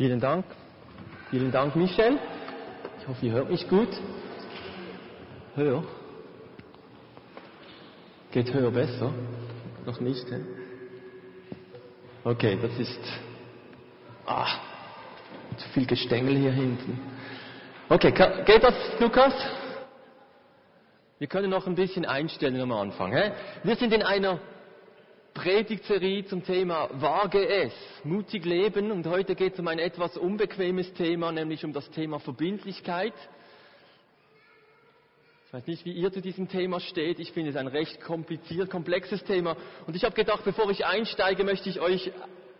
Vielen Dank. Vielen Dank, Michel. Ich hoffe, ihr hört mich gut. Höher? Geht höher besser? Noch nicht, hä? Okay, das ist. Ah, zu viel Gestängel hier hinten. Okay, geht das, Lukas? Wir können noch ein bisschen einstellen am Anfang. Hä? Wir sind in einer Predigtserie zum Thema Wage es, mutig leben und heute geht es um ein etwas unbequemes Thema, nämlich um das Thema Verbindlichkeit. Ich weiß nicht, wie ihr zu diesem Thema steht. Ich finde es ein recht kompliziert, komplexes Thema. Und ich habe gedacht, bevor ich einsteige, möchte ich euch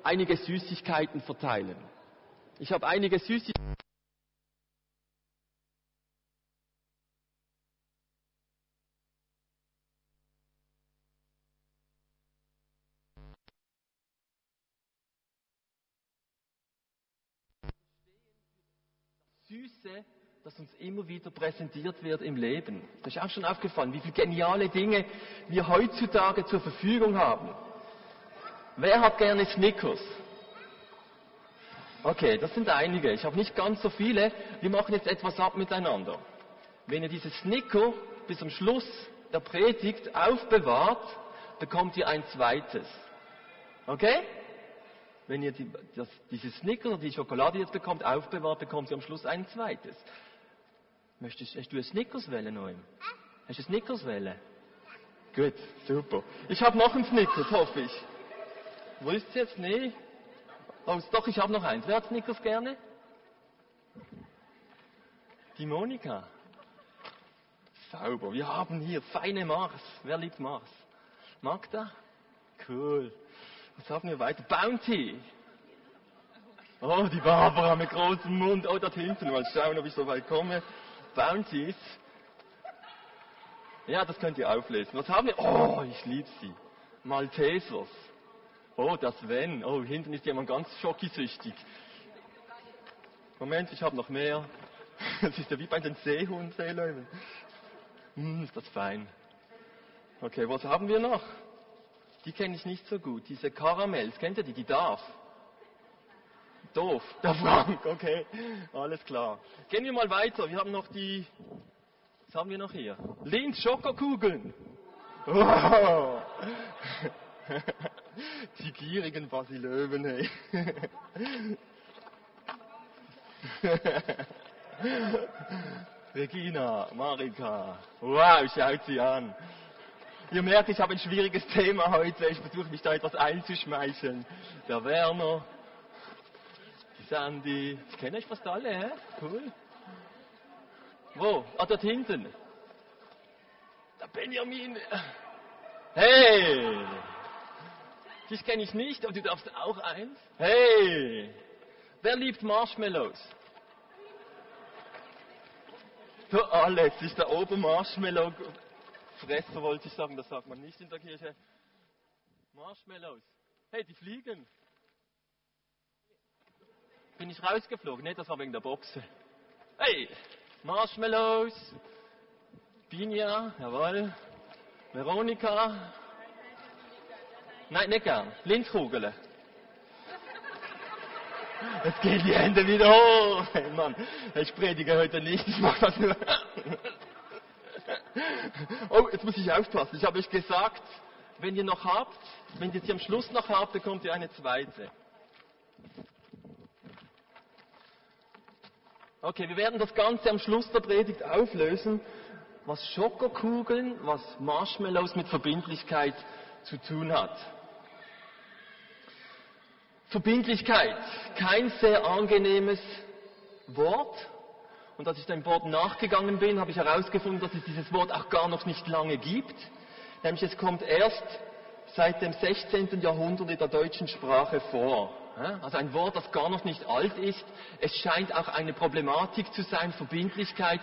einige Süßigkeiten verteilen. Ich habe einige Süßigkeiten. Süße, das uns immer wieder präsentiert wird im Leben. Das ist auch schon aufgefallen, wie viele geniale Dinge wir heutzutage zur Verfügung haben. Wer hat gerne Snickers? Okay, das sind einige. Ich habe nicht ganz so viele. Wir machen jetzt etwas ab miteinander. Wenn ihr dieses Snicker bis zum Schluss der Predigt aufbewahrt, bekommt ihr ein zweites. Okay? Wenn ihr die, das, diese Snickers oder die Schokolade jetzt bekommt, aufbewahrt, bekommt ihr am Schluss ein zweites. Möchtest, hast du ein Snickers wählen, Noem? Hast du ein Snickers wählen? Gut, super. Ich habe noch ein Snickers, hoffe ich. Wo ist es jetzt? Nee. Oh, doch, ich habe noch eins. Wer hat Snickers gerne? Die Monika. Sauber. Wir haben hier feine Mars. Wer liebt Mars? Magda? Cool. Was haben wir weiter? Bounty. Oh, die Barbara mit großem Mund. Oh, dort hinten. Mal schauen, ob ich so weit komme. Bounties. Ja, das könnt ihr auflesen. Was haben wir? Oh, ich liebe sie. Maltesers. Oh, das Wenn. Oh, hinten ist jemand ganz schockisüchtig. Moment, ich habe noch mehr. Das ist ja wie bei den Seehunden, Seelöwen. Hm, ist das fein. Okay, was haben wir noch? Die kenne ich nicht so gut. Diese Karamells, kennt ihr die? Die darf. Doof. Der Frank, okay. Alles klar. Gehen wir mal weiter. Wir haben noch die, was haben wir noch hier? Linz Schokokugeln. Wow. Die gierigen Basilöwen, hey. Regina, Marika. Wow, schaut sie an. Ihr merkt, ich habe ein schwieriges Thema heute. Ich versuche mich da etwas einzuschmeicheln. Der Werner, die Sandy. Ich kenne euch fast alle, hä? Cool. Wo? Ah, dort hinten. Der Benjamin. Hey! Dich kenne ich nicht, aber du darfst auch eins. Hey! Wer liebt Marshmallows? Der Alex ist der Obermarshmallow Fresser wollte ich sagen, das sagt man nicht in der Kirche. Marshmallows. Hey, die fliegen. Bin ich rausgeflogen? Ne, das war wegen der Boxe. Hey, Marshmallows. Binja, jawohl. Veronika. Nein, nicht gern. Lindkugeln. Jetzt gehen die Hände wieder hoch. Hey Mann, ich predige heute nicht, ich mache das nur. Oh, jetzt muss ich aufpassen. Ich habe euch gesagt, wenn ihr noch habt, wenn ihr sie am Schluss noch habt, bekommt ihr eine zweite. Okay, wir werden das Ganze am Schluss der Predigt auflösen, was Schokokugeln, was Marshmallows mit Verbindlichkeit zu tun hat. Verbindlichkeit, kein sehr angenehmes Wort, und als ich dem Wort nachgegangen bin, habe ich herausgefunden, dass es dieses Wort auch gar noch nicht lange gibt. Nämlich es kommt erst seit dem 16. Jahrhundert in der deutschen Sprache vor. Also ein Wort, das gar noch nicht alt ist. Es scheint auch eine Problematik zu sein, Verbindlichkeit,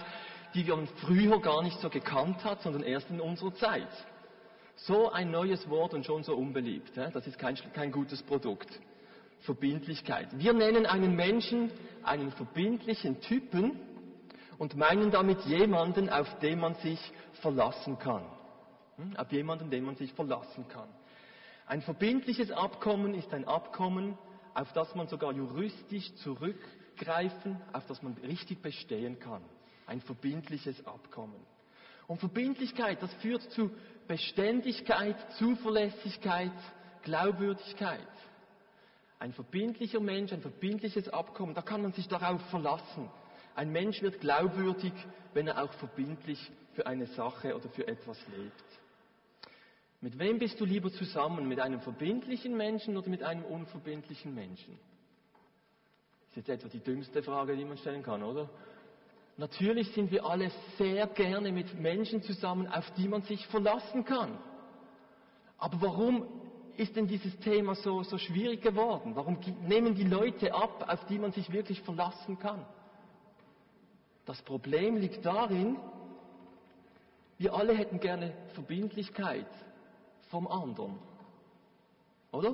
die wir früher gar nicht so gekannt hat, sondern erst in unserer Zeit. So ein neues Wort und schon so unbeliebt. Das ist kein, kein gutes Produkt. Verbindlichkeit. Wir nennen einen Menschen einen verbindlichen Typen, und meinen damit jemanden, auf den man sich verlassen kann. Hm? Auf jemanden, den man sich verlassen kann. Ein verbindliches Abkommen ist ein Abkommen, auf das man sogar juristisch zurückgreifen, auf das man richtig bestehen kann. Ein verbindliches Abkommen. Und Verbindlichkeit, das führt zu Beständigkeit, Zuverlässigkeit, Glaubwürdigkeit. Ein verbindlicher Mensch, ein verbindliches Abkommen, da kann man sich darauf verlassen. Ein Mensch wird glaubwürdig, wenn er auch verbindlich für eine Sache oder für etwas lebt. Mit wem bist du lieber zusammen? Mit einem verbindlichen Menschen oder mit einem unverbindlichen Menschen? Das ist jetzt etwa die dümmste Frage, die man stellen kann, oder? Natürlich sind wir alle sehr gerne mit Menschen zusammen, auf die man sich verlassen kann. Aber warum ist denn dieses Thema so, so schwierig geworden? Warum nehmen die Leute ab, auf die man sich wirklich verlassen kann? Das Problem liegt darin, wir alle hätten gerne Verbindlichkeit vom anderen. Oder?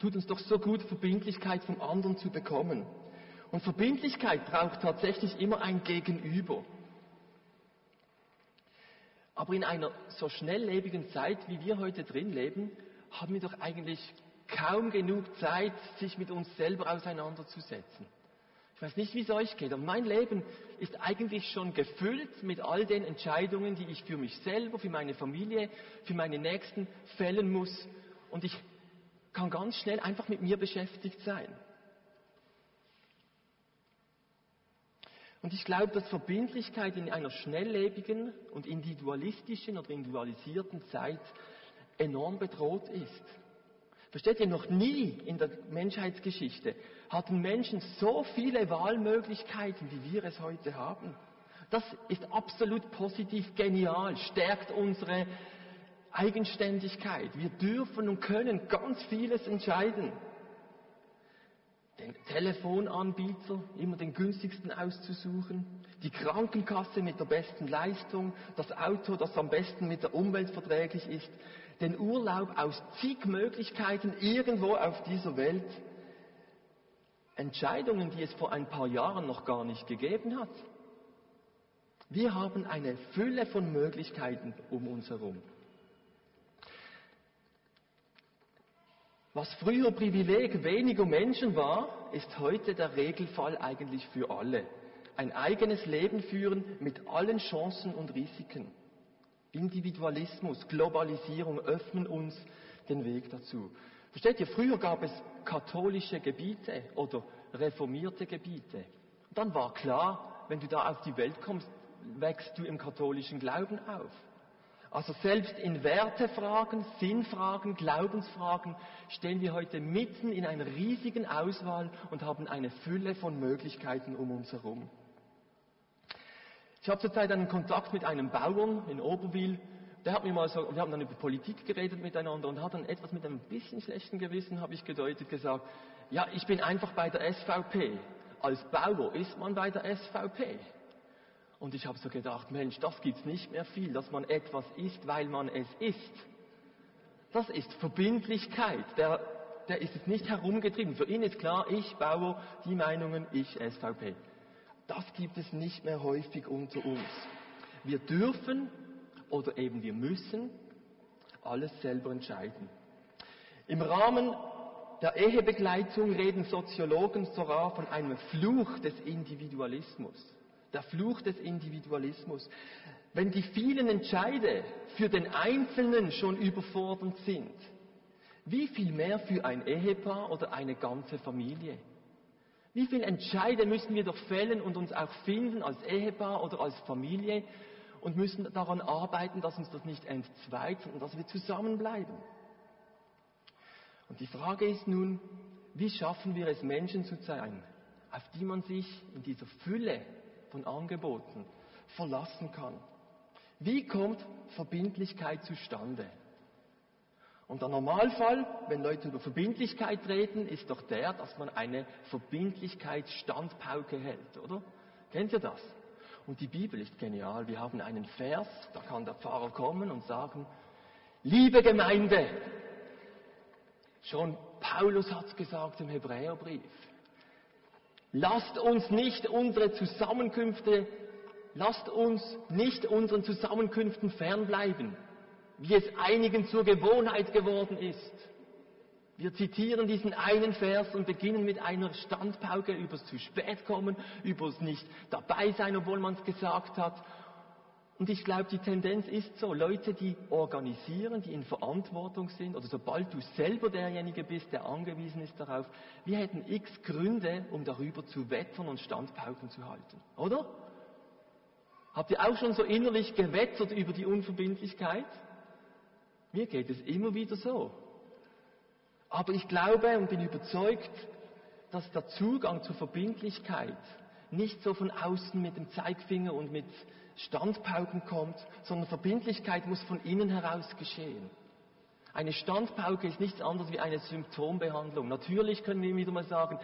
Tut uns doch so gut, Verbindlichkeit vom anderen zu bekommen. Und Verbindlichkeit braucht tatsächlich immer ein Gegenüber. Aber in einer so schnelllebigen Zeit, wie wir heute drin leben, haben wir doch eigentlich kaum genug Zeit, sich mit uns selber auseinanderzusetzen. Ich weiß nicht, wie es euch geht, aber mein Leben ist eigentlich schon gefüllt mit all den Entscheidungen, die ich für mich selber, für meine Familie, für meine Nächsten fällen muss. Und ich kann ganz schnell einfach mit mir beschäftigt sein. Und ich glaube, dass Verbindlichkeit in einer schnelllebigen und individualistischen oder individualisierten Zeit enorm bedroht ist. Versteht ihr, noch nie in der Menschheitsgeschichte hatten Menschen so viele Wahlmöglichkeiten, wie wir es heute haben. Das ist absolut positiv genial, stärkt unsere Eigenständigkeit. Wir dürfen und können ganz vieles entscheiden. Den Telefonanbieter, immer den günstigsten auszusuchen, die Krankenkasse mit der besten Leistung, das Auto, das am besten mit der Umwelt verträglich ist, den Urlaub aus zig Möglichkeiten irgendwo auf dieser Welt. Entscheidungen, die es vor ein paar Jahren noch gar nicht gegeben hat. Wir haben eine Fülle von Möglichkeiten um uns herum. Was früher Privileg weniger Menschen war, ist heute der Regelfall eigentlich für alle. Ein eigenes Leben führen mit allen Chancen und Risiken. Individualismus, Globalisierung öffnen uns den Weg dazu. Versteht ihr, früher gab es katholische Gebiete oder reformierte Gebiete. Dann war klar, wenn du da auf die Welt kommst, wächst du im katholischen Glauben auf. Also selbst in Wertefragen, Sinnfragen, Glaubensfragen stehen wir heute mitten in einer riesigen Auswahl und haben eine Fülle von Möglichkeiten um uns herum. Ich habe zurzeit einen Kontakt mit einem Bauern in Oberwil. Der hat mir mal so, wir haben dann über Politik geredet miteinander und hat dann etwas mit einem bisschen schlechten Gewissen, habe ich gedeutet, gesagt, ja, ich bin einfach bei der SVP. Als Bauer ist man bei der SVP. Und ich habe so gedacht, Mensch, das gibt's nicht mehr viel, dass man etwas ist, weil man es ist. Das ist Verbindlichkeit. Der, der ist es nicht herumgetrieben. Für ihn ist klar, ich Bauer, die Meinungen, ich SVP. Das gibt es nicht mehr häufig unter uns. Wir dürfen oder eben wir müssen alles selber entscheiden. Im Rahmen der Ehebegleitung reden Soziologen sogar von einem Fluch des Individualismus. Der Fluch des Individualismus. Wenn die vielen Entscheide für den Einzelnen schon überfordernd sind, wie viel mehr für ein Ehepaar oder eine ganze Familie? Wie viele Entscheide müssen wir doch fällen und uns auch finden als Ehepaar oder als Familie und müssen daran arbeiten, dass uns das nicht entzweit, sondern dass wir zusammenbleiben. Und die Frage ist nun, wie schaffen wir es, Menschen zu sein, auf die man sich in dieser Fülle von Angeboten verlassen kann? Wie kommt Verbindlichkeit zustande? Und der Normalfall, wenn Leute über Verbindlichkeit reden, ist doch der, dass man eine Verbindlichkeitsstandpauke hält, oder? Kennt ihr das? Und die Bibel ist genial. Wir haben einen Vers, da kann der Pfarrer kommen und sagen, liebe Gemeinde, schon Paulus hat es gesagt im Hebräerbrief, lasst uns nicht unsere Zusammenkünfte, lasst uns nicht unseren Zusammenkünften fernbleiben wie es einigen zur Gewohnheit geworden ist. Wir zitieren diesen einen Vers und beginnen mit einer Standpauke übers zu spät kommen, übers nicht dabei sein, obwohl man es gesagt hat. Und ich glaube, die Tendenz ist so, Leute, die organisieren, die in Verantwortung sind, oder sobald du selber derjenige bist, der angewiesen ist darauf, wir hätten x Gründe, um darüber zu wettern und Standpauken zu halten. Oder? Habt ihr auch schon so innerlich gewettert über die Unverbindlichkeit? Mir geht es immer wieder so. Aber ich glaube und bin überzeugt, dass der Zugang zur Verbindlichkeit nicht so von außen mit dem Zeigfinger und mit Standpauken kommt, sondern Verbindlichkeit muss von innen heraus geschehen. Eine Standpauke ist nichts anderes wie eine Symptombehandlung. Natürlich können wir wieder mal sagen,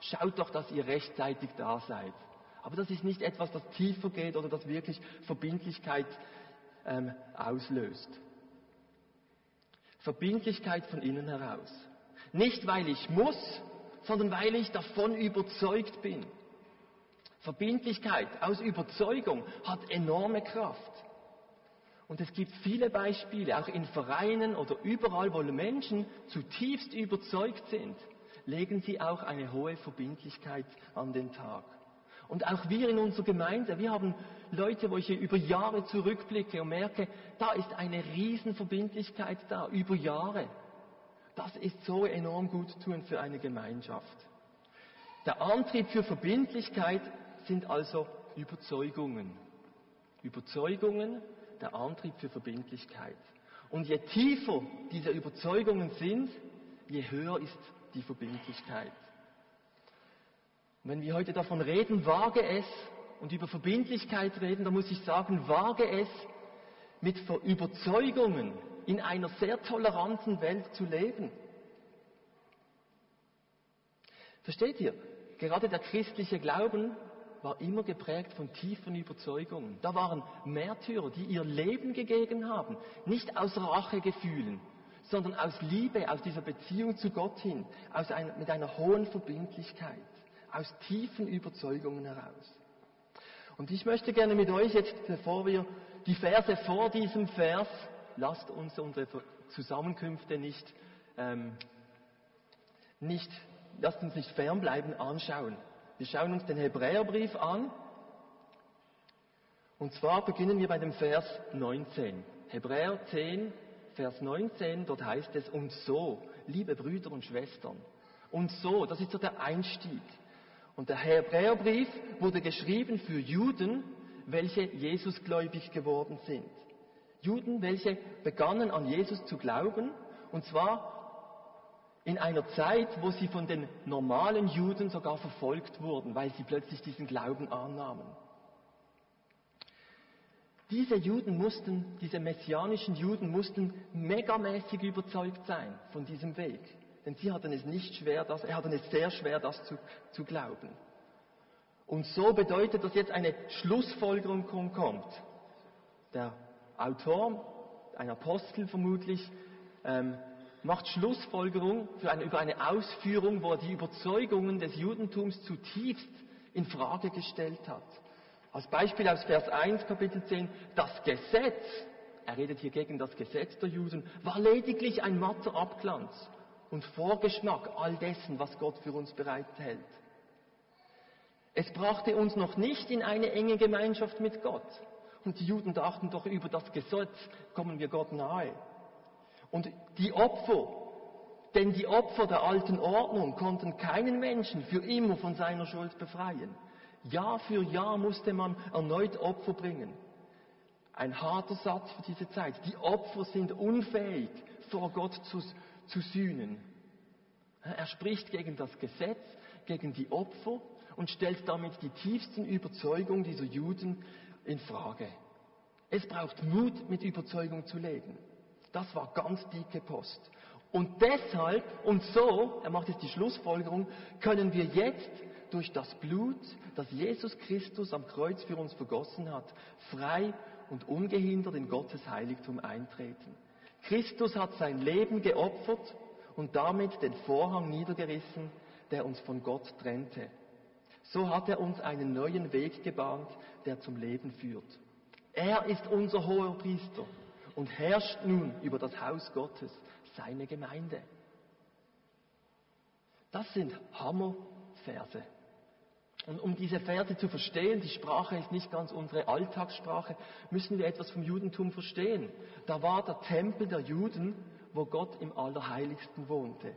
schaut doch, dass ihr rechtzeitig da seid. Aber das ist nicht etwas, das tiefer geht oder das wirklich Verbindlichkeit ähm, auslöst. Verbindlichkeit von innen heraus. Nicht weil ich muss, sondern weil ich davon überzeugt bin. Verbindlichkeit aus Überzeugung hat enorme Kraft. Und es gibt viele Beispiele, auch in Vereinen oder überall, wo Menschen zutiefst überzeugt sind, legen sie auch eine hohe Verbindlichkeit an den Tag. Und auch wir in unserer Gemeinde, wir haben Leute, wo ich über Jahre zurückblicke und merke, da ist eine Riesenverbindlichkeit da, über Jahre. Das ist so enorm gut tun für eine Gemeinschaft. Der Antrieb für Verbindlichkeit sind also Überzeugungen. Überzeugungen, der Antrieb für Verbindlichkeit. Und je tiefer diese Überzeugungen sind, je höher ist die Verbindlichkeit. Und wenn wir heute davon reden, wage es und über Verbindlichkeit reden, dann muss ich sagen, wage es mit Überzeugungen in einer sehr toleranten Welt zu leben. Versteht ihr? Gerade der christliche Glauben war immer geprägt von tiefen Überzeugungen. Da waren Märtyrer, die ihr Leben gegeben haben, nicht aus Rachegefühlen, sondern aus Liebe, aus dieser Beziehung zu Gott hin, ein, mit einer hohen Verbindlichkeit, aus tiefen Überzeugungen heraus. Und ich möchte gerne mit euch jetzt, bevor wir die Verse vor diesem Vers, lasst uns unsere Zusammenkünfte nicht, ähm, nicht, lasst uns nicht fernbleiben, anschauen. Wir schauen uns den Hebräerbrief an. Und zwar beginnen wir bei dem Vers 19. Hebräer 10, Vers 19, dort heißt es, und so, liebe Brüder und Schwestern, und so, das ist so der Einstieg. Und der Hebräerbrief wurde geschrieben für Juden, welche Jesusgläubig geworden sind. Juden, welche begannen an Jesus zu glauben, und zwar in einer Zeit, wo sie von den normalen Juden sogar verfolgt wurden, weil sie plötzlich diesen Glauben annahmen. Diese Juden mussten, diese messianischen Juden mussten megamäßig überzeugt sein von diesem Weg. Denn sie hatten es nicht schwer, das, er hatten es sehr schwer, das zu, zu glauben. Und so bedeutet das jetzt eine Schlussfolgerung kommt. Der Autor, ein Apostel vermutlich, ähm, macht Schlussfolgerung eine, über eine Ausführung, wo er die Überzeugungen des Judentums zutiefst in Frage gestellt hat. Als Beispiel aus Vers 1, Kapitel 10, das Gesetz, er redet hier gegen das Gesetz der Juden, war lediglich ein matter Abglanz und Vorgeschmack all dessen, was Gott für uns bereithält. Es brachte uns noch nicht in eine enge Gemeinschaft mit Gott. Und die Juden dachten doch, über das Gesetz kommen wir Gott nahe. Und die Opfer, denn die Opfer der alten Ordnung konnten keinen Menschen für immer von seiner Schuld befreien. Jahr für Jahr musste man erneut Opfer bringen. Ein harter Satz für diese Zeit. Die Opfer sind unfähig, vor Gott zu, zu sühnen. Er spricht gegen das Gesetz, gegen die Opfer und stellt damit die tiefsten Überzeugungen dieser Juden in Frage. Es braucht Mut, mit Überzeugung zu leben. Das war ganz dicke Post. Und deshalb und so, er macht jetzt die Schlussfolgerung, können wir jetzt durch das Blut, das Jesus Christus am Kreuz für uns vergossen hat, frei und ungehindert in Gottes Heiligtum eintreten. Christus hat sein Leben geopfert und damit den Vorhang niedergerissen, der uns von Gott trennte. So hat er uns einen neuen Weg gebahnt, der zum Leben führt. Er ist unser hoher Priester und herrscht nun über das Haus Gottes, seine Gemeinde. Das sind Hammerverse. Und um diese Verse zu verstehen, die Sprache ist nicht ganz unsere Alltagssprache, müssen wir etwas vom Judentum verstehen. Da war der Tempel der Juden, wo Gott im Allerheiligsten wohnte.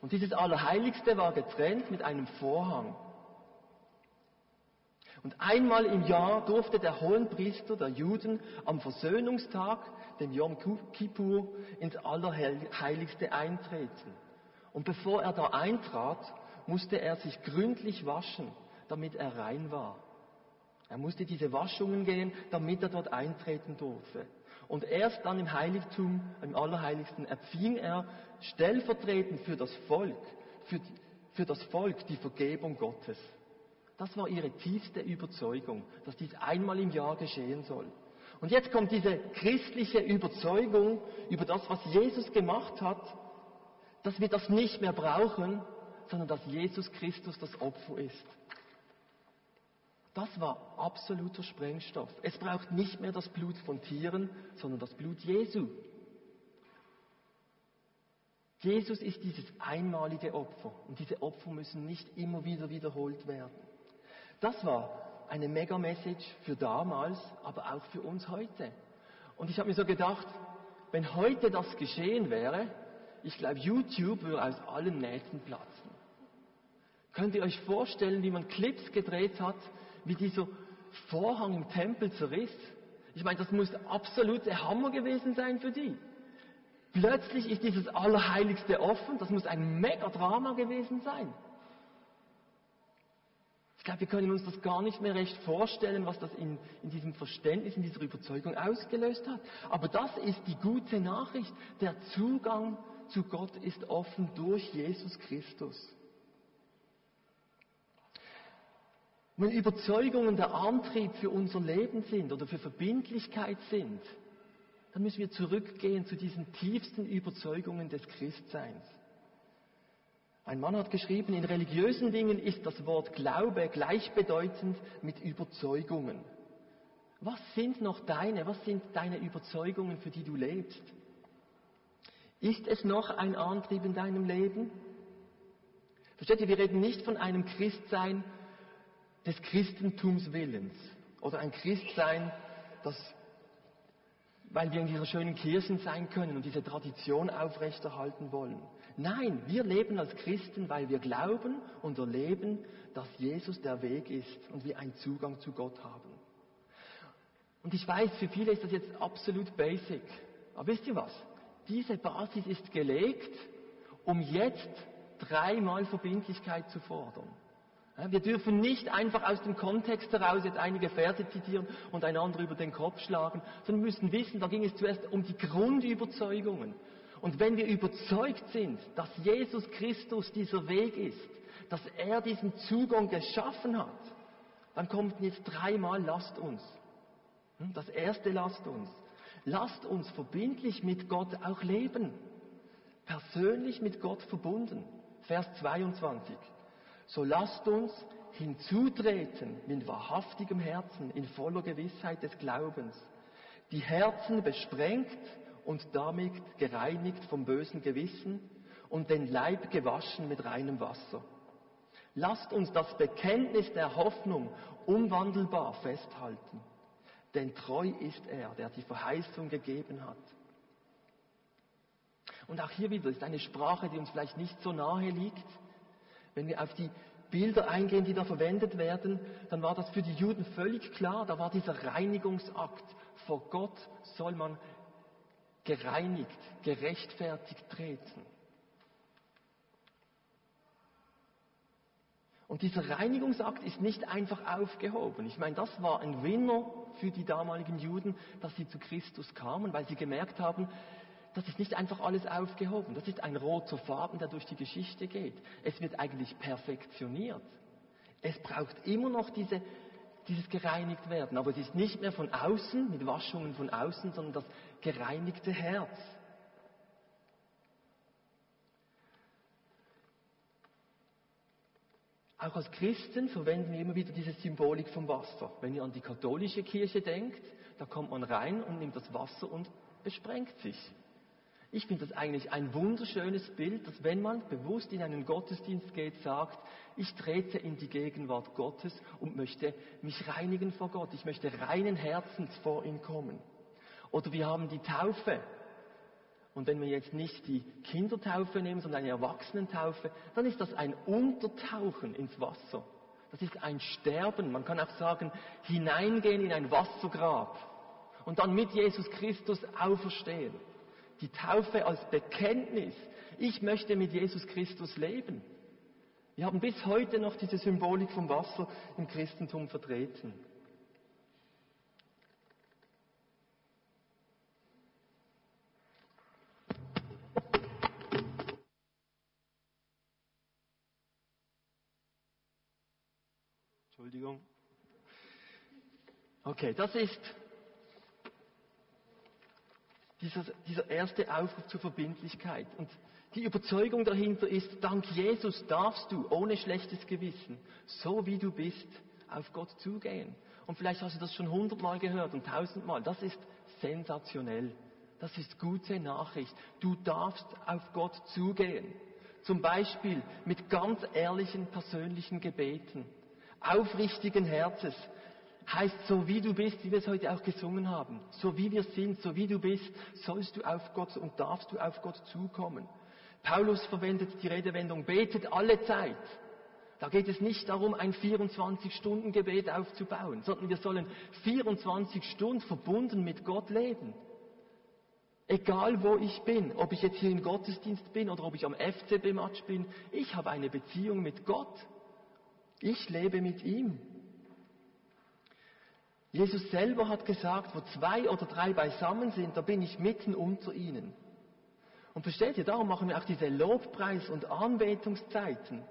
Und dieses Allerheiligste war getrennt mit einem Vorhang. Und einmal im Jahr durfte der Hohenpriester der Juden am Versöhnungstag, dem Yom Kippur, ins Allerheiligste eintreten. Und bevor er da eintrat, musste er sich gründlich waschen, damit er rein war. Er musste diese Waschungen gehen, damit er dort eintreten durfte. Und erst dann im Heiligtum, im Allerheiligsten, empfing er stellvertretend für das Volk, für, für das Volk die Vergebung Gottes. Das war ihre tiefste Überzeugung, dass dies einmal im Jahr geschehen soll. Und jetzt kommt diese christliche Überzeugung über das, was Jesus gemacht hat, dass wir das nicht mehr brauchen, sondern dass Jesus Christus das Opfer ist. Das war absoluter Sprengstoff. Es braucht nicht mehr das Blut von Tieren, sondern das Blut Jesu. Jesus ist dieses einmalige Opfer und diese Opfer müssen nicht immer wieder wiederholt werden. Das war eine Mega-Message für damals, aber auch für uns heute. Und ich habe mir so gedacht, wenn heute das geschehen wäre, ich glaube, YouTube würde aus allen Nähten platzen. Könnt ihr euch vorstellen, wie man Clips gedreht hat, wie dieser Vorhang im Tempel zerriss? Ich meine, das muss der absolute Hammer gewesen sein für die. Plötzlich ist dieses Allerheiligste offen, das muss ein Mega-Drama gewesen sein. Ich glaube, wir können uns das gar nicht mehr recht vorstellen, was das in, in diesem Verständnis, in dieser Überzeugung ausgelöst hat. Aber das ist die gute Nachricht. Der Zugang zu Gott ist offen durch Jesus Christus. Wenn Überzeugungen der Antrieb für unser Leben sind oder für Verbindlichkeit sind, dann müssen wir zurückgehen zu diesen tiefsten Überzeugungen des Christseins. Ein Mann hat geschrieben, in religiösen Dingen ist das Wort Glaube gleichbedeutend mit Überzeugungen. Was sind noch deine, was sind deine Überzeugungen, für die du lebst? Ist es noch ein Antrieb in deinem Leben? Versteht ihr, wir reden nicht von einem Christsein des Christentums Willens oder ein Christsein, das weil wir in dieser schönen Kirchen sein können und diese Tradition aufrechterhalten wollen. Nein, wir leben als Christen, weil wir glauben und erleben, dass Jesus der Weg ist und wir einen Zugang zu Gott haben. Und ich weiß, für viele ist das jetzt absolut basic. Aber wisst ihr was? Diese Basis ist gelegt, um jetzt dreimal Verbindlichkeit zu fordern. Wir dürfen nicht einfach aus dem Kontext heraus jetzt einige Verse zitieren und einander über den Kopf schlagen, sondern müssen wissen, da ging es zuerst um die Grundüberzeugungen. Und wenn wir überzeugt sind, dass Jesus Christus dieser Weg ist, dass er diesen Zugang geschaffen hat, dann kommt jetzt dreimal, lasst uns. Hm, das erste, lasst uns. Lasst uns verbindlich mit Gott auch leben. Persönlich mit Gott verbunden. Vers 22. So lasst uns hinzutreten mit wahrhaftigem Herzen in voller Gewissheit des Glaubens, die Herzen besprengt und damit gereinigt vom bösen Gewissen und den Leib gewaschen mit reinem Wasser. Lasst uns das Bekenntnis der Hoffnung unwandelbar festhalten, denn treu ist er, der die Verheißung gegeben hat. Und auch hier wieder ist eine Sprache, die uns vielleicht nicht so nahe liegt, wenn wir auf die Bilder eingehen, die da verwendet werden, dann war das für die Juden völlig klar. Da war dieser Reinigungsakt. Vor Gott soll man gereinigt, gerechtfertigt treten. Und dieser Reinigungsakt ist nicht einfach aufgehoben. Ich meine, das war ein Winner für die damaligen Juden, dass sie zu Christus kamen, weil sie gemerkt haben, das ist nicht einfach alles aufgehoben. Das ist ein roter Faden, der durch die Geschichte geht. Es wird eigentlich perfektioniert. Es braucht immer noch diese, dieses gereinigt werden. Aber es ist nicht mehr von außen, mit Waschungen von außen, sondern das gereinigte Herz. Auch als Christen verwenden wir immer wieder diese Symbolik vom Wasser. Wenn ihr an die katholische Kirche denkt, da kommt man rein und nimmt das Wasser und besprengt sich. Ich finde das eigentlich ein wunderschönes Bild, dass wenn man bewusst in einen Gottesdienst geht, sagt, ich trete in die Gegenwart Gottes und möchte mich reinigen vor Gott. Ich möchte reinen Herzens vor ihn kommen. Oder wir haben die Taufe. Und wenn wir jetzt nicht die Kindertaufe nehmen, sondern eine Erwachsenentaufe, dann ist das ein Untertauchen ins Wasser. Das ist ein Sterben. Man kann auch sagen, hineingehen in ein Wassergrab und dann mit Jesus Christus auferstehen. Die Taufe als Bekenntnis. Ich möchte mit Jesus Christus leben. Wir haben bis heute noch diese Symbolik vom Wasser im Christentum vertreten. Entschuldigung. Okay, das ist dieser, dieser erste Aufruf zur Verbindlichkeit. Und die Überzeugung dahinter ist, dank Jesus darfst du ohne schlechtes Gewissen, so wie du bist, auf Gott zugehen. Und vielleicht hast du das schon hundertmal gehört und tausendmal. Das ist sensationell. Das ist gute Nachricht. Du darfst auf Gott zugehen. Zum Beispiel mit ganz ehrlichen persönlichen Gebeten, aufrichtigen Herzens, heißt, so wie du bist, wie wir es heute auch gesungen haben, so wie wir sind, so wie du bist, sollst du auf Gott und darfst du auf Gott zukommen. Paulus verwendet die Redewendung, betet alle Zeit. Da geht es nicht darum, ein 24-Stunden-Gebet aufzubauen, sondern wir sollen 24 Stunden verbunden mit Gott leben. Egal wo ich bin, ob ich jetzt hier im Gottesdienst bin oder ob ich am FCB-Match bin, ich habe eine Beziehung mit Gott. Ich lebe mit ihm. Jesus selber hat gesagt, wo zwei oder drei beisammen sind, da bin ich mitten unter ihnen. Und versteht ihr, darum machen wir auch diese Lobpreis- und Anbetungszeiten.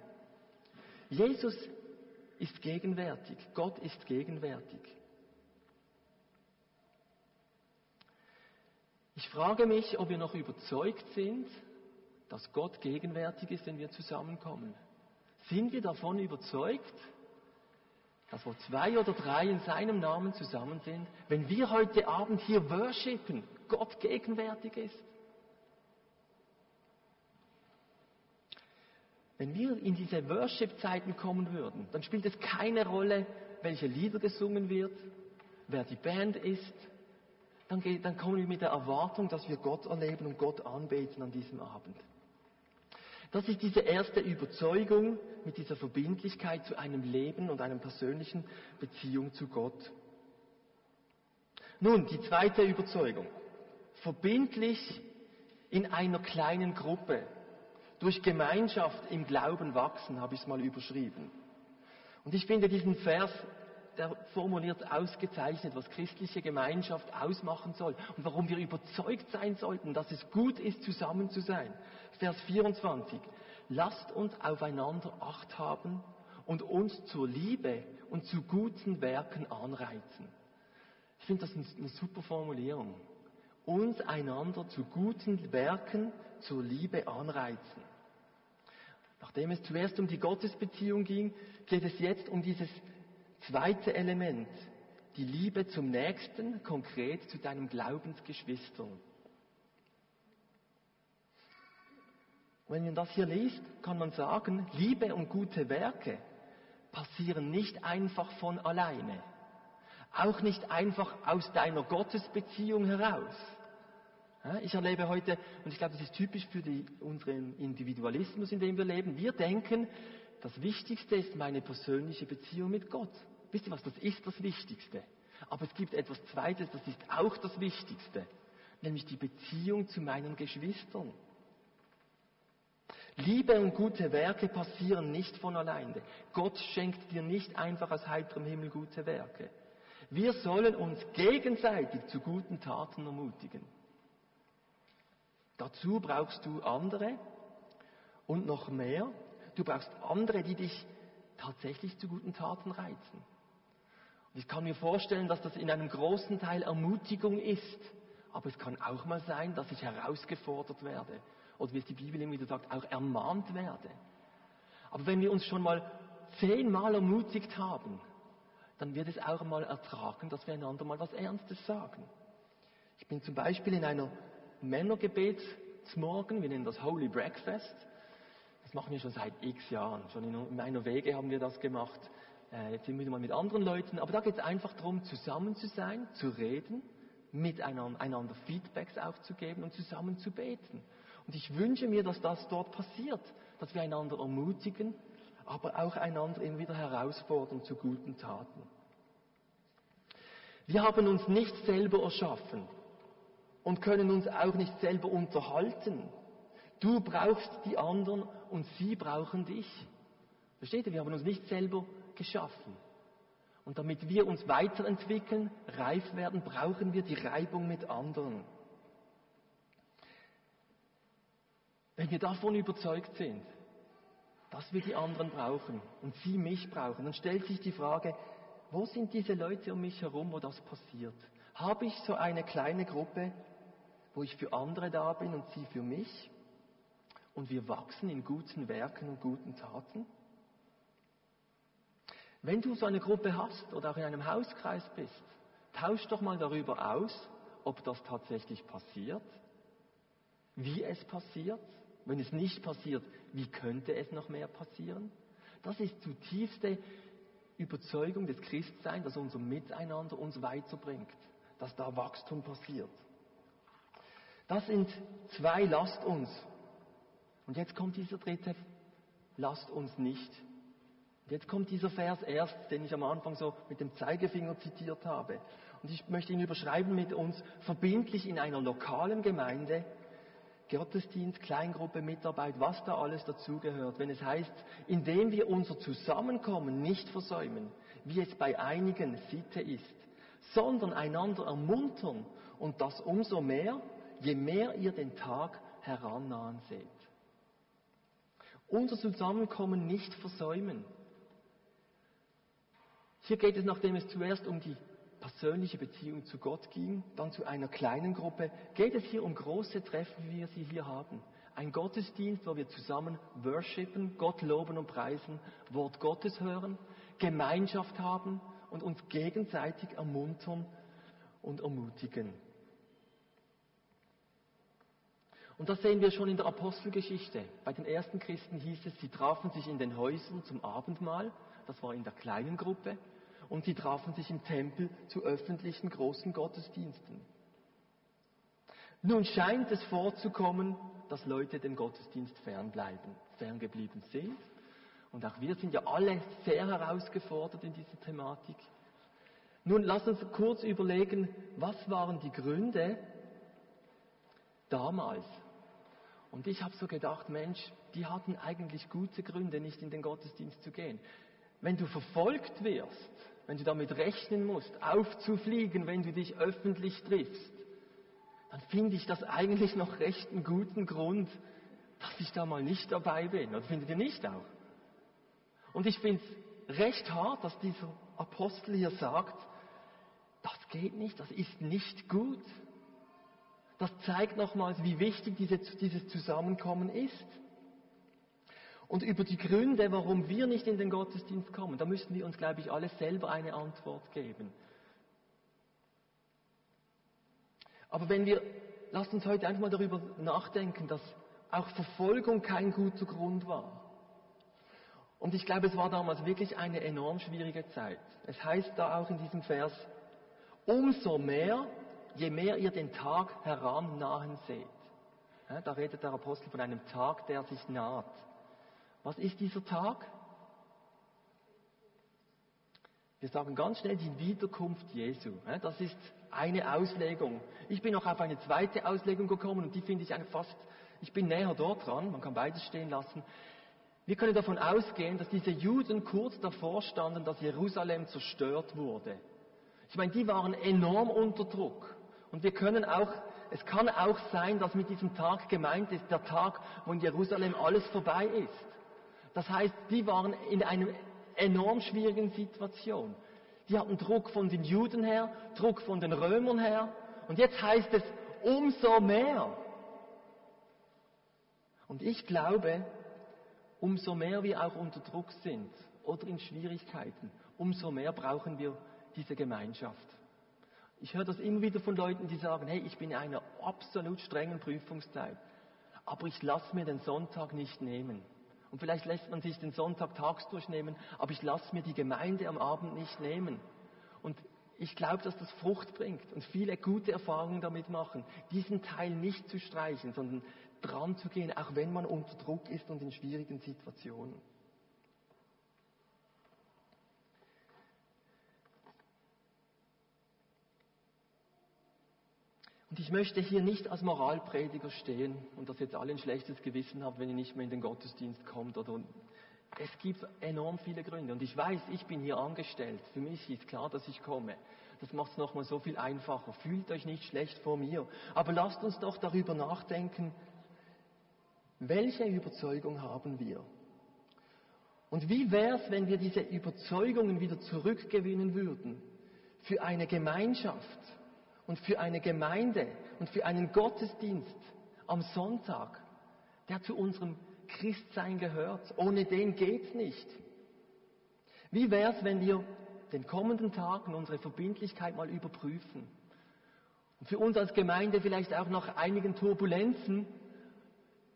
Jesus ist gegenwärtig, Gott ist gegenwärtig. Ich frage mich, ob wir noch überzeugt sind, dass Gott gegenwärtig ist, wenn wir zusammenkommen. Sind wir davon überzeugt, dass wo zwei oder drei in seinem Namen zusammen sind, wenn wir heute Abend hier worshipen, Gott gegenwärtig ist. Wenn wir in diese Worship-Zeiten kommen würden, dann spielt es keine Rolle, welche Lieder gesungen wird, wer die Band ist. Dann, geht, dann kommen wir mit der Erwartung, dass wir Gott erleben und Gott anbeten an diesem Abend. Das ist diese erste Überzeugung mit dieser Verbindlichkeit zu einem Leben und einer persönlichen Beziehung zu Gott. Nun, die zweite Überzeugung. Verbindlich in einer kleinen Gruppe. Durch Gemeinschaft im Glauben wachsen, habe ich es mal überschrieben. Und ich finde diesen Vers der formuliert ausgezeichnet, was christliche Gemeinschaft ausmachen soll und warum wir überzeugt sein sollten, dass es gut ist, zusammen zu sein. Vers 24. Lasst uns aufeinander Acht haben und uns zur Liebe und zu guten Werken anreizen. Ich finde das eine super Formulierung. Uns einander zu guten Werken, zur Liebe anreizen. Nachdem es zuerst um die Gottesbeziehung ging, geht es jetzt um dieses Zweite Element, die Liebe zum Nächsten, konkret zu deinem Glaubensgeschwistern. Wenn man das hier liest, kann man sagen, Liebe und gute Werke passieren nicht einfach von alleine. Auch nicht einfach aus deiner Gottesbeziehung heraus. Ich erlebe heute, und ich glaube, das ist typisch für die, unseren Individualismus, in dem wir leben, wir denken, das Wichtigste ist meine persönliche Beziehung mit Gott. Wisst ihr was, das ist das Wichtigste. Aber es gibt etwas Zweites, das ist auch das Wichtigste, nämlich die Beziehung zu meinen Geschwistern. Liebe und gute Werke passieren nicht von alleine. Gott schenkt dir nicht einfach aus heiterem Himmel gute Werke. Wir sollen uns gegenseitig zu guten Taten ermutigen. Dazu brauchst du andere und noch mehr. Du brauchst andere, die dich tatsächlich zu guten Taten reizen. Und ich kann mir vorstellen, dass das in einem großen Teil Ermutigung ist. Aber es kann auch mal sein, dass ich herausgefordert werde. Oder wie es die Bibel immer wieder sagt, auch ermahnt werde. Aber wenn wir uns schon mal zehnmal ermutigt haben, dann wird es auch mal ertragen, dass wir einander mal was Ernstes sagen. Ich bin zum Beispiel in einer Männergebetsgruppe zum Morgen, wir nennen das Holy Breakfast. Das machen wir schon seit x Jahren. Schon in meiner Wege haben wir das gemacht. Äh, jetzt immer mal mit anderen Leuten. Aber da geht es einfach darum, zusammen zu sein, zu reden, miteinander Feedbacks aufzugeben und zusammen zu beten. Und ich wünsche mir, dass das dort passiert, dass wir einander ermutigen, aber auch einander immer wieder herausfordern zu guten Taten. Wir haben uns nicht selber erschaffen und können uns auch nicht selber unterhalten. Du brauchst die anderen und sie brauchen dich. Versteht ihr? Wir haben uns nicht selber geschaffen. Und damit wir uns weiterentwickeln, reif werden, brauchen wir die Reibung mit anderen. Wenn wir davon überzeugt sind, dass wir die anderen brauchen und sie mich brauchen, dann stellt sich die Frage, wo sind diese Leute um mich herum, wo das passiert? Habe ich so eine kleine Gruppe, wo ich für andere da bin und sie für mich? Und wir wachsen in guten Werken und guten Taten? Wenn du so eine Gruppe hast oder auch in einem Hauskreis bist, tausch doch mal darüber aus, ob das tatsächlich passiert, wie es passiert. Wenn es nicht passiert, wie könnte es noch mehr passieren? Das ist zutiefste Überzeugung des Christseins, dass unser Miteinander uns weiterbringt, dass da Wachstum passiert. Das sind zwei, lasst uns. Und jetzt kommt dieser dritte, lasst uns nicht. Jetzt kommt dieser Vers erst, den ich am Anfang so mit dem Zeigefinger zitiert habe. Und ich möchte ihn überschreiben mit uns, verbindlich in einer lokalen Gemeinde, Gottesdienst, Kleingruppe, Mitarbeit, was da alles dazugehört. Wenn es heißt, indem wir unser Zusammenkommen nicht versäumen, wie es bei einigen Sitte ist, sondern einander ermuntern und das umso mehr, je mehr ihr den Tag herannahen seht. Unser Zusammenkommen nicht versäumen. Hier geht es, nachdem es zuerst um die persönliche Beziehung zu Gott ging, dann zu einer kleinen Gruppe, geht es hier um große Treffen, wie wir sie hier haben. Ein Gottesdienst, wo wir zusammen worshipen, Gott loben und preisen, Wort Gottes hören, Gemeinschaft haben und uns gegenseitig ermuntern und ermutigen. Und das sehen wir schon in der Apostelgeschichte. Bei den ersten Christen hieß es, sie trafen sich in den Häusern zum Abendmahl, das war in der kleinen Gruppe, und sie trafen sich im Tempel zu öffentlichen großen Gottesdiensten. Nun scheint es vorzukommen, dass Leute dem Gottesdienst fernbleiben, ferngeblieben sind. Und auch wir sind ja alle sehr herausgefordert in dieser Thematik. Nun lass uns kurz überlegen, was waren die Gründe damals, und ich habe so gedacht, Mensch, die hatten eigentlich gute Gründe, nicht in den Gottesdienst zu gehen. Wenn du verfolgt wirst, wenn du damit rechnen musst, aufzufliegen, wenn du dich öffentlich triffst, dann finde ich das eigentlich noch recht einen guten Grund, dass ich da mal nicht dabei bin. Oder findet ihr nicht auch? Und ich finde es recht hart, dass dieser Apostel hier sagt, das geht nicht, das ist nicht gut. Das zeigt nochmals, wie wichtig diese, dieses Zusammenkommen ist. Und über die Gründe, warum wir nicht in den Gottesdienst kommen, da müssen wir uns, glaube ich, alle selber eine Antwort geben. Aber wenn wir, lasst uns heute einfach mal darüber nachdenken, dass auch Verfolgung kein guter Grund war. Und ich glaube, es war damals wirklich eine enorm schwierige Zeit. Es heißt da auch in diesem Vers, umso mehr, je mehr ihr den Tag herannahen seht. Da redet der Apostel von einem Tag, der sich naht. Was ist dieser Tag? Wir sagen ganz schnell die Wiederkunft Jesu. Das ist eine Auslegung. Ich bin noch auf eine zweite Auslegung gekommen und die finde ich eigentlich fast, ich bin näher dort dran, man kann beides stehen lassen. Wir können davon ausgehen, dass diese Juden kurz davor standen, dass Jerusalem zerstört wurde. Ich meine, die waren enorm unter Druck. Und wir können auch, es kann auch sein, dass mit diesem Tag gemeint ist, der Tag, wo in Jerusalem alles vorbei ist. Das heißt, die waren in einer enorm schwierigen Situation. Die hatten Druck von den Juden her, Druck von den Römern her. Und jetzt heißt es umso mehr. Und ich glaube, umso mehr wir auch unter Druck sind oder in Schwierigkeiten, umso mehr brauchen wir diese Gemeinschaft. Ich höre das immer wieder von Leuten, die sagen, hey, ich bin in einer absolut strengen Prüfungszeit. aber ich lasse mir den Sonntag nicht nehmen. Und vielleicht lässt man sich den Sonntag tagsdurch nehmen, aber ich lasse mir die Gemeinde am Abend nicht nehmen. Und ich glaube, dass das Frucht bringt und viele gute Erfahrungen damit machen, diesen Teil nicht zu streichen, sondern dran zu gehen, auch wenn man unter Druck ist und in schwierigen Situationen. Und ich möchte hier nicht als Moralprediger stehen und dass jetzt alle ein schlechtes Gewissen habt, wenn ihr nicht mehr in den Gottesdienst kommt. Oder es gibt enorm viele Gründe. Und ich weiß, ich bin hier angestellt. Für mich ist klar, dass ich komme. Das macht es nochmal so viel einfacher. Fühlt euch nicht schlecht vor mir. Aber lasst uns doch darüber nachdenken, welche Überzeugung haben wir? Und wie wäre es, wenn wir diese Überzeugungen wieder zurückgewinnen würden für eine Gemeinschaft, und für eine Gemeinde und für einen Gottesdienst am Sonntag, der zu unserem Christsein gehört. Ohne den geht's nicht. Wie wäre es, wenn wir den kommenden Tagen unsere Verbindlichkeit mal überprüfen? Und für uns als Gemeinde vielleicht auch nach einigen Turbulenzen,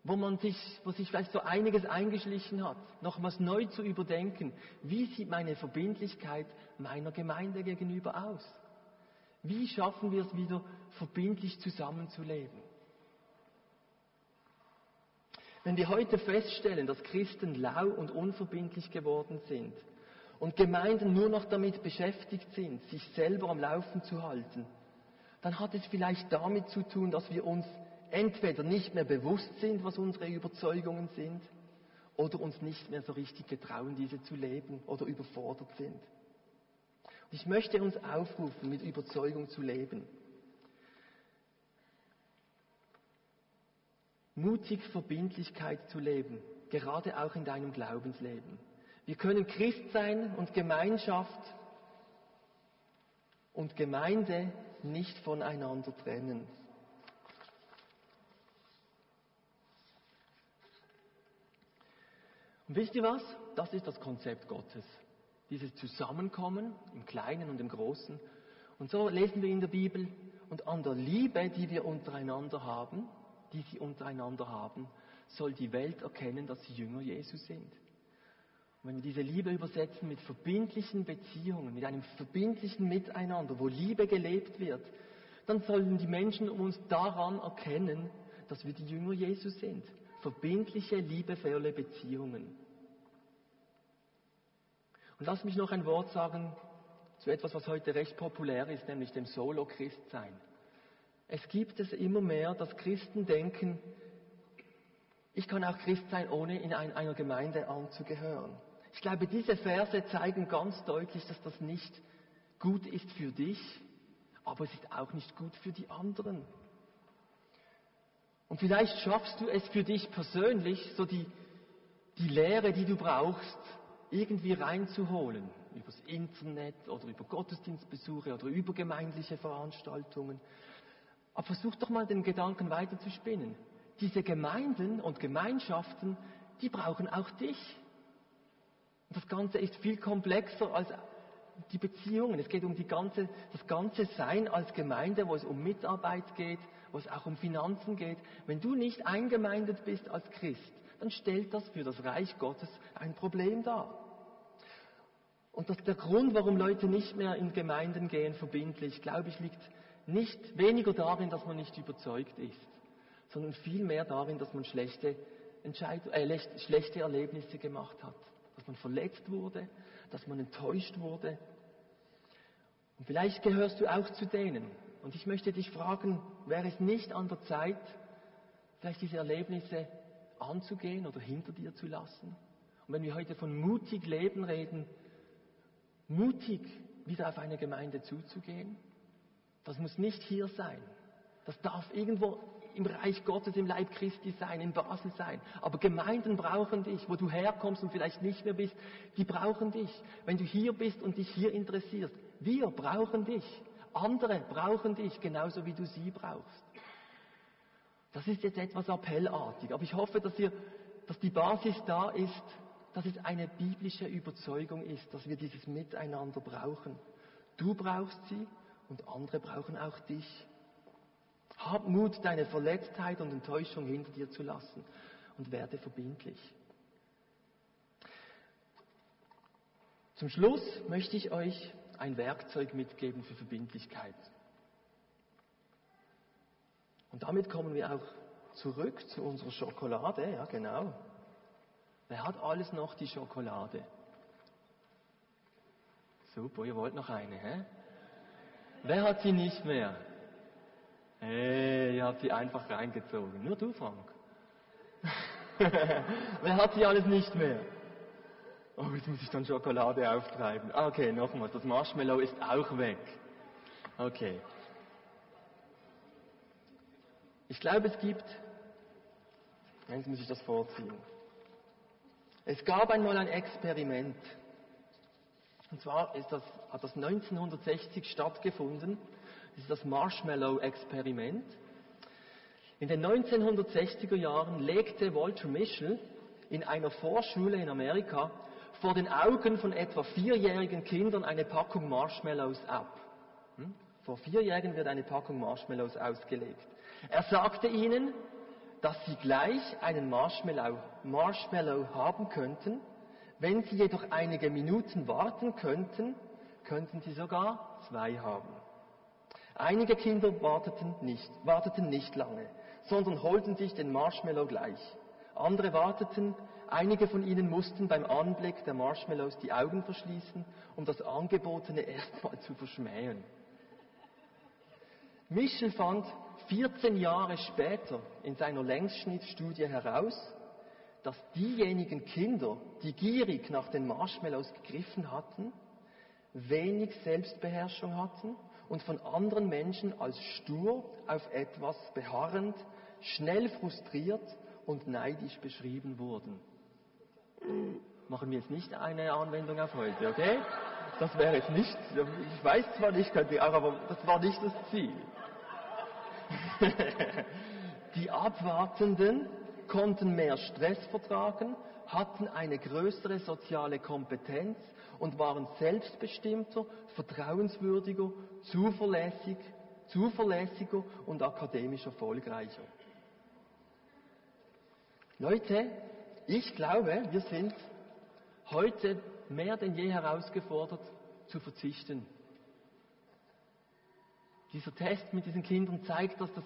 wo man sich, wo sich vielleicht so einiges eingeschlichen hat, nochmals neu zu überdenken. Wie sieht meine Verbindlichkeit meiner Gemeinde gegenüber aus? Wie schaffen wir es wieder, verbindlich zusammenzuleben? Wenn wir heute feststellen, dass Christen lau und unverbindlich geworden sind und Gemeinden nur noch damit beschäftigt sind, sich selber am Laufen zu halten, dann hat es vielleicht damit zu tun, dass wir uns entweder nicht mehr bewusst sind, was unsere Überzeugungen sind, oder uns nicht mehr so richtig getrauen, diese zu leben oder überfordert sind. Ich möchte uns aufrufen, mit Überzeugung zu leben. Mutig Verbindlichkeit zu leben, gerade auch in deinem Glaubensleben. Wir können Christ sein und Gemeinschaft und Gemeinde nicht voneinander trennen. Und wisst ihr was? Das ist das Konzept Gottes dieses Zusammenkommen im Kleinen und im Großen. Und so lesen wir in der Bibel, und an der Liebe, die wir untereinander haben, die sie untereinander haben, soll die Welt erkennen, dass sie Jünger Jesus sind. Und wenn wir diese Liebe übersetzen mit verbindlichen Beziehungen, mit einem verbindlichen Miteinander, wo Liebe gelebt wird, dann sollen die Menschen uns daran erkennen, dass wir die Jünger Jesus sind. Verbindliche, liebevolle Beziehungen. Und lass mich noch ein Wort sagen zu etwas, was heute recht populär ist, nämlich dem Solo-Christsein. Es gibt es immer mehr, dass Christen denken, ich kann auch Christ sein, ohne in einer Gemeinde anzugehören. Ich glaube, diese Verse zeigen ganz deutlich, dass das nicht gut ist für dich, aber es ist auch nicht gut für die anderen. Und vielleicht schaffst du es für dich persönlich, so die, die Lehre, die du brauchst, irgendwie reinzuholen, übers Internet oder über Gottesdienstbesuche oder übergemeindliche Veranstaltungen. Aber versuch doch mal den Gedanken weiter zu spinnen. Diese Gemeinden und Gemeinschaften, die brauchen auch dich. Und das Ganze ist viel komplexer als die Beziehungen. Es geht um die ganze, das ganze Sein als Gemeinde, wo es um Mitarbeit geht, wo es auch um Finanzen geht. Wenn du nicht eingemeindet bist als Christ, dann stellt das für das Reich Gottes ein Problem dar. Und das, der Grund, warum Leute nicht mehr in Gemeinden gehen, verbindlich, glaube ich, liegt nicht weniger darin, dass man nicht überzeugt ist, sondern vielmehr darin, dass man schlechte, Entscheid äh, schlechte Erlebnisse gemacht hat. Dass man verletzt wurde, dass man enttäuscht wurde. Und vielleicht gehörst du auch zu denen. Und ich möchte dich fragen, wäre es nicht an der Zeit, vielleicht diese Erlebnisse anzugehen oder hinter dir zu lassen? Und wenn wir heute von mutig Leben reden, mutig wieder auf eine Gemeinde zuzugehen. Das muss nicht hier sein. Das darf irgendwo im Reich Gottes, im Leib Christi sein, in Basel sein. Aber Gemeinden brauchen dich, wo du herkommst und vielleicht nicht mehr bist, die brauchen dich. Wenn du hier bist und dich hier interessierst, wir brauchen dich. Andere brauchen dich, genauso wie du sie brauchst. Das ist jetzt etwas appellartig, aber ich hoffe, dass, ihr, dass die Basis da ist, dass es eine biblische Überzeugung ist, dass wir dieses Miteinander brauchen. Du brauchst sie und andere brauchen auch dich. Hab Mut, deine Verletztheit und Enttäuschung hinter dir zu lassen und werde verbindlich. Zum Schluss möchte ich euch ein Werkzeug mitgeben für Verbindlichkeit. Und damit kommen wir auch zurück zu unserer Schokolade, ja genau. Wer hat alles noch die Schokolade? Super, ihr wollt noch eine, hä? Wer hat sie nicht mehr? Hey, ihr habt sie einfach reingezogen. Nur du, Frank. Wer hat sie alles nicht mehr? Oh, jetzt muss ich dann Schokolade auftreiben. Okay, nochmal, das Marshmallow ist auch weg. Okay. Ich glaube, es gibt, jetzt muss ich das vorziehen. Es gab einmal ein Experiment. Und zwar ist das, hat das 1960 stattgefunden. Das ist das Marshmallow-Experiment. In den 1960er Jahren legte Walter Mischel in einer Vorschule in Amerika vor den Augen von etwa vierjährigen Kindern eine Packung Marshmallows ab. Hm? Vor Vierjährigen wird eine Packung Marshmallows ausgelegt. Er sagte ihnen, dass sie gleich einen Marshmallow, Marshmallow haben könnten. Wenn sie jedoch einige Minuten warten könnten, könnten sie sogar zwei haben. Einige Kinder warteten nicht, warteten nicht lange, sondern holten sich den Marshmallow gleich. Andere warteten, einige von ihnen mussten beim Anblick der Marshmallows die Augen verschließen, um das Angebotene erstmal zu verschmähen. Michel fand 14 Jahre später in seiner Längsschnittstudie heraus, dass diejenigen Kinder, die gierig nach den Marshmallows gegriffen hatten, wenig Selbstbeherrschung hatten und von anderen Menschen als stur auf etwas beharrend, schnell frustriert und neidisch beschrieben wurden. Machen wir jetzt nicht eine Anwendung auf heute, okay? Das wäre jetzt nicht, ich weiß zwar nicht, aber das war nicht das Ziel. Die Abwartenden konnten mehr Stress vertragen, hatten eine größere soziale Kompetenz und waren selbstbestimmter, vertrauenswürdiger, zuverlässig, zuverlässiger und akademisch erfolgreicher. Leute, ich glaube, wir sind heute mehr denn je herausgefordert zu verzichten dieser Test mit diesen Kindern zeigt, dass das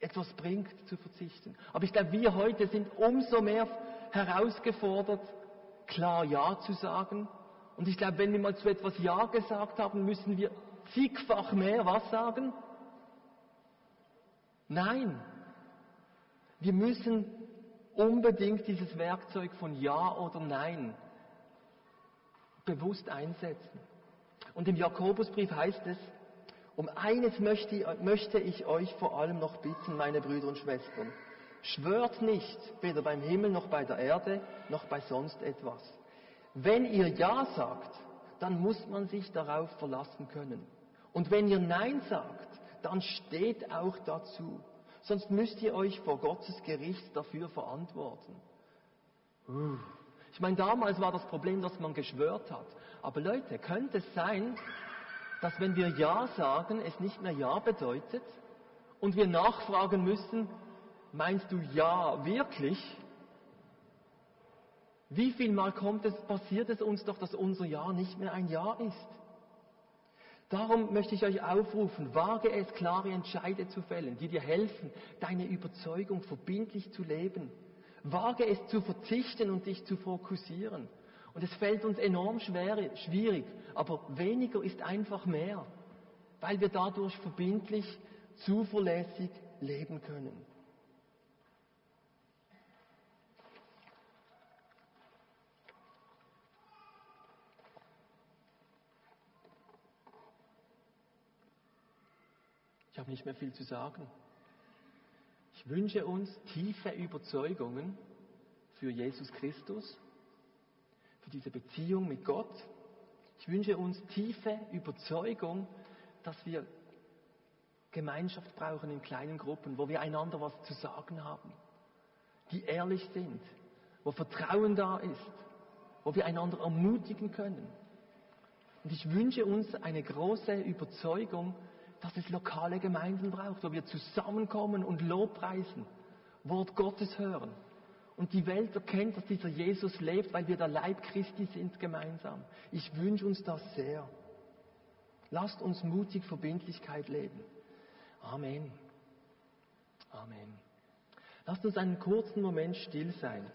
etwas bringt, zu verzichten. Aber ich glaube, wir heute sind umso mehr herausgefordert, klar Ja zu sagen. Und ich glaube, wenn wir mal zu etwas Ja gesagt haben, müssen wir zigfach mehr was sagen? Nein. Wir müssen unbedingt dieses Werkzeug von Ja oder Nein bewusst einsetzen. Und im Jakobusbrief heißt es, um eines möchte, möchte ich euch vor allem noch bitten, meine Brüder und Schwestern. Schwört nicht, weder beim Himmel noch bei der Erde, noch bei sonst etwas. Wenn ihr Ja sagt, dann muss man sich darauf verlassen können. Und wenn ihr Nein sagt, dann steht auch dazu. Sonst müsst ihr euch vor Gottes Gericht dafür verantworten. Ich meine, damals war das Problem, dass man geschwört hat. Aber Leute, könnte es sein, dass wenn wir Ja sagen, es nicht mehr Ja bedeutet und wir nachfragen müssen, meinst du Ja wirklich? Wie viel Mal kommt es, passiert es uns doch, dass unser Ja nicht mehr ein Ja ist? Darum möchte ich euch aufrufen, wage es, klare Entscheide zu fällen, die dir helfen, deine Überzeugung verbindlich zu leben. Wage es zu verzichten und dich zu fokussieren. Und es fällt uns enorm schwer, schwierig, aber weniger ist einfach mehr, weil wir dadurch verbindlich, zuverlässig leben können. Ich habe nicht mehr viel zu sagen. Ich wünsche uns tiefe Überzeugungen für Jesus Christus für diese Beziehung mit Gott. Ich wünsche uns tiefe Überzeugung, dass wir Gemeinschaft brauchen in kleinen Gruppen, wo wir einander was zu sagen haben, die ehrlich sind, wo Vertrauen da ist, wo wir einander ermutigen können. Und ich wünsche uns eine große Überzeugung, dass es lokale Gemeinden braucht, wo wir zusammenkommen und Lobpreisen, Wort Gottes hören. Und die Welt erkennt, dass dieser Jesus lebt, weil wir der Leib Christi sind gemeinsam. Ich wünsche uns das sehr. Lasst uns mutig Verbindlichkeit leben. Amen. Amen. Lasst uns einen kurzen Moment still sein.